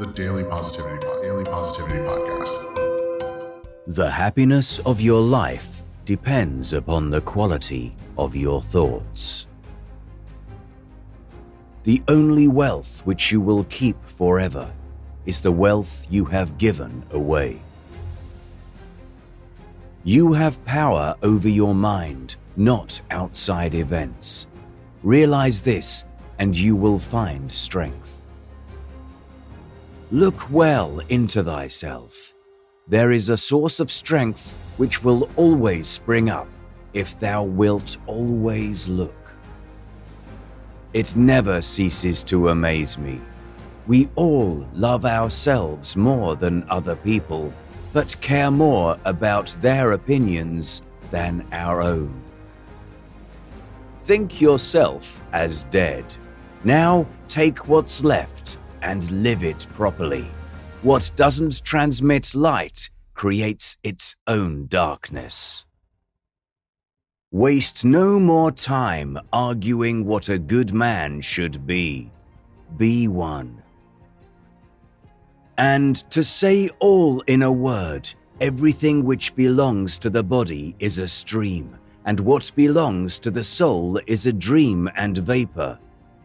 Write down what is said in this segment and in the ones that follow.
the Daily Positivity Daily Positivity Podcast. The happiness of your life depends upon the quality of your thoughts. The only wealth which you will keep forever is the wealth you have given away. You have power over your mind, not outside events. Realize this, and you will find strength. Look well into thyself. There is a source of strength which will always spring up if thou wilt always look. It never ceases to amaze me. We all love ourselves more than other people, but care more about their opinions than our own. Think yourself as dead. Now take what's left and live it properly. What doesn't transmit light creates its own darkness. Waste no more time arguing what a good man should be. Be one. And to say all in a word, everything which belongs to the body is a stream, and what belongs to the soul is a dream and vapor.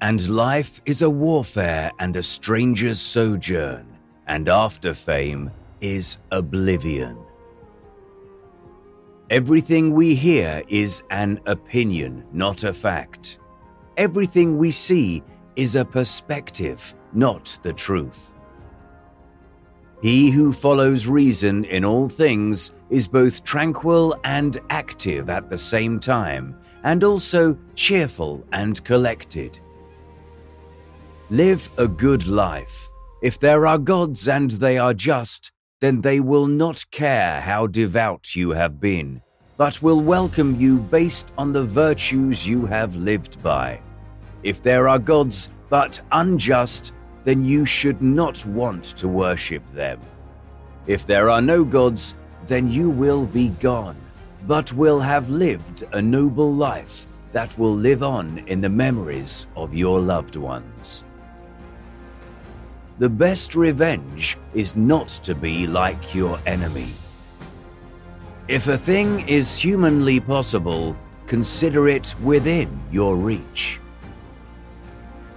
And life is a warfare and a stranger's sojourn, and after fame is oblivion. Everything we hear is an opinion, not a fact. Everything we see is a perspective, not the truth. He who follows reason in all things is both tranquil and active at the same time, and also cheerful and collected. Live a good life. If there are gods and they are just, then they will not care how devout you have been, but will welcome you based on the virtues you have lived by. If there are gods but unjust, then you should not want to worship them. If there are no gods, then you will be gone, but will have lived a noble life that will live on in the memories of your loved ones. The best revenge is not to be like your enemy. If a thing is humanly possible, consider it within your reach.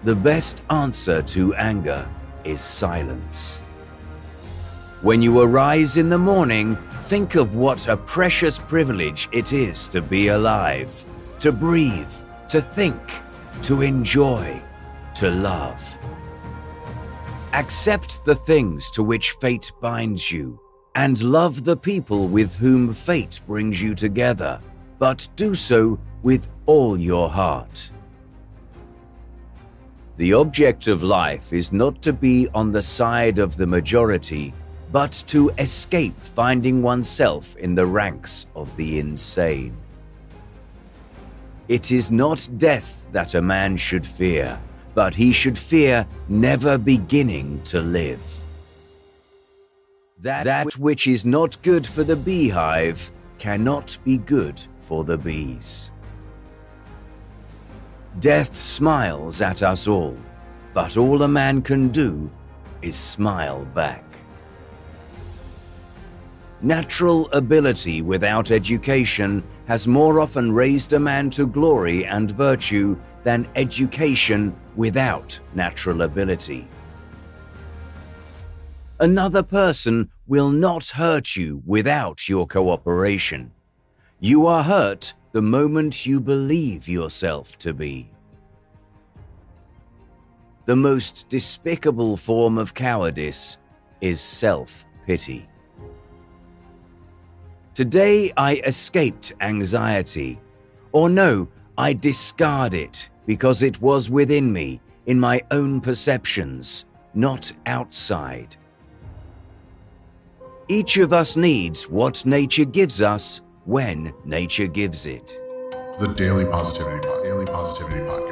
The best answer to anger is silence. When you arise in the morning, think of what a precious privilege it is to be alive, to breathe, to think, to enjoy, to love. Accept the things to which fate binds you, and love the people with whom fate brings you together, but do so with all your heart. The object of life is not to be on the side of the majority, but to escape finding oneself in the ranks of the insane. It is not death that a man should fear but he should fear never beginning to live. That, that which is not good for the beehive cannot be good for the bees. Death smiles at us all, but all a man can do is smile back. Natural ability without education has more often raised a man to glory and virtue than education without natural ability. Another person will not hurt you without your cooperation. You are hurt the moment you believe yourself to be. The most despicable form of cowardice is self pity. Today I escaped anxiety. Or no, I discard it because it was within me, in my own perceptions, not outside. Each of us needs what nature gives us when nature gives it. The Daily Positivity Pod, Daily Positivity Podcast.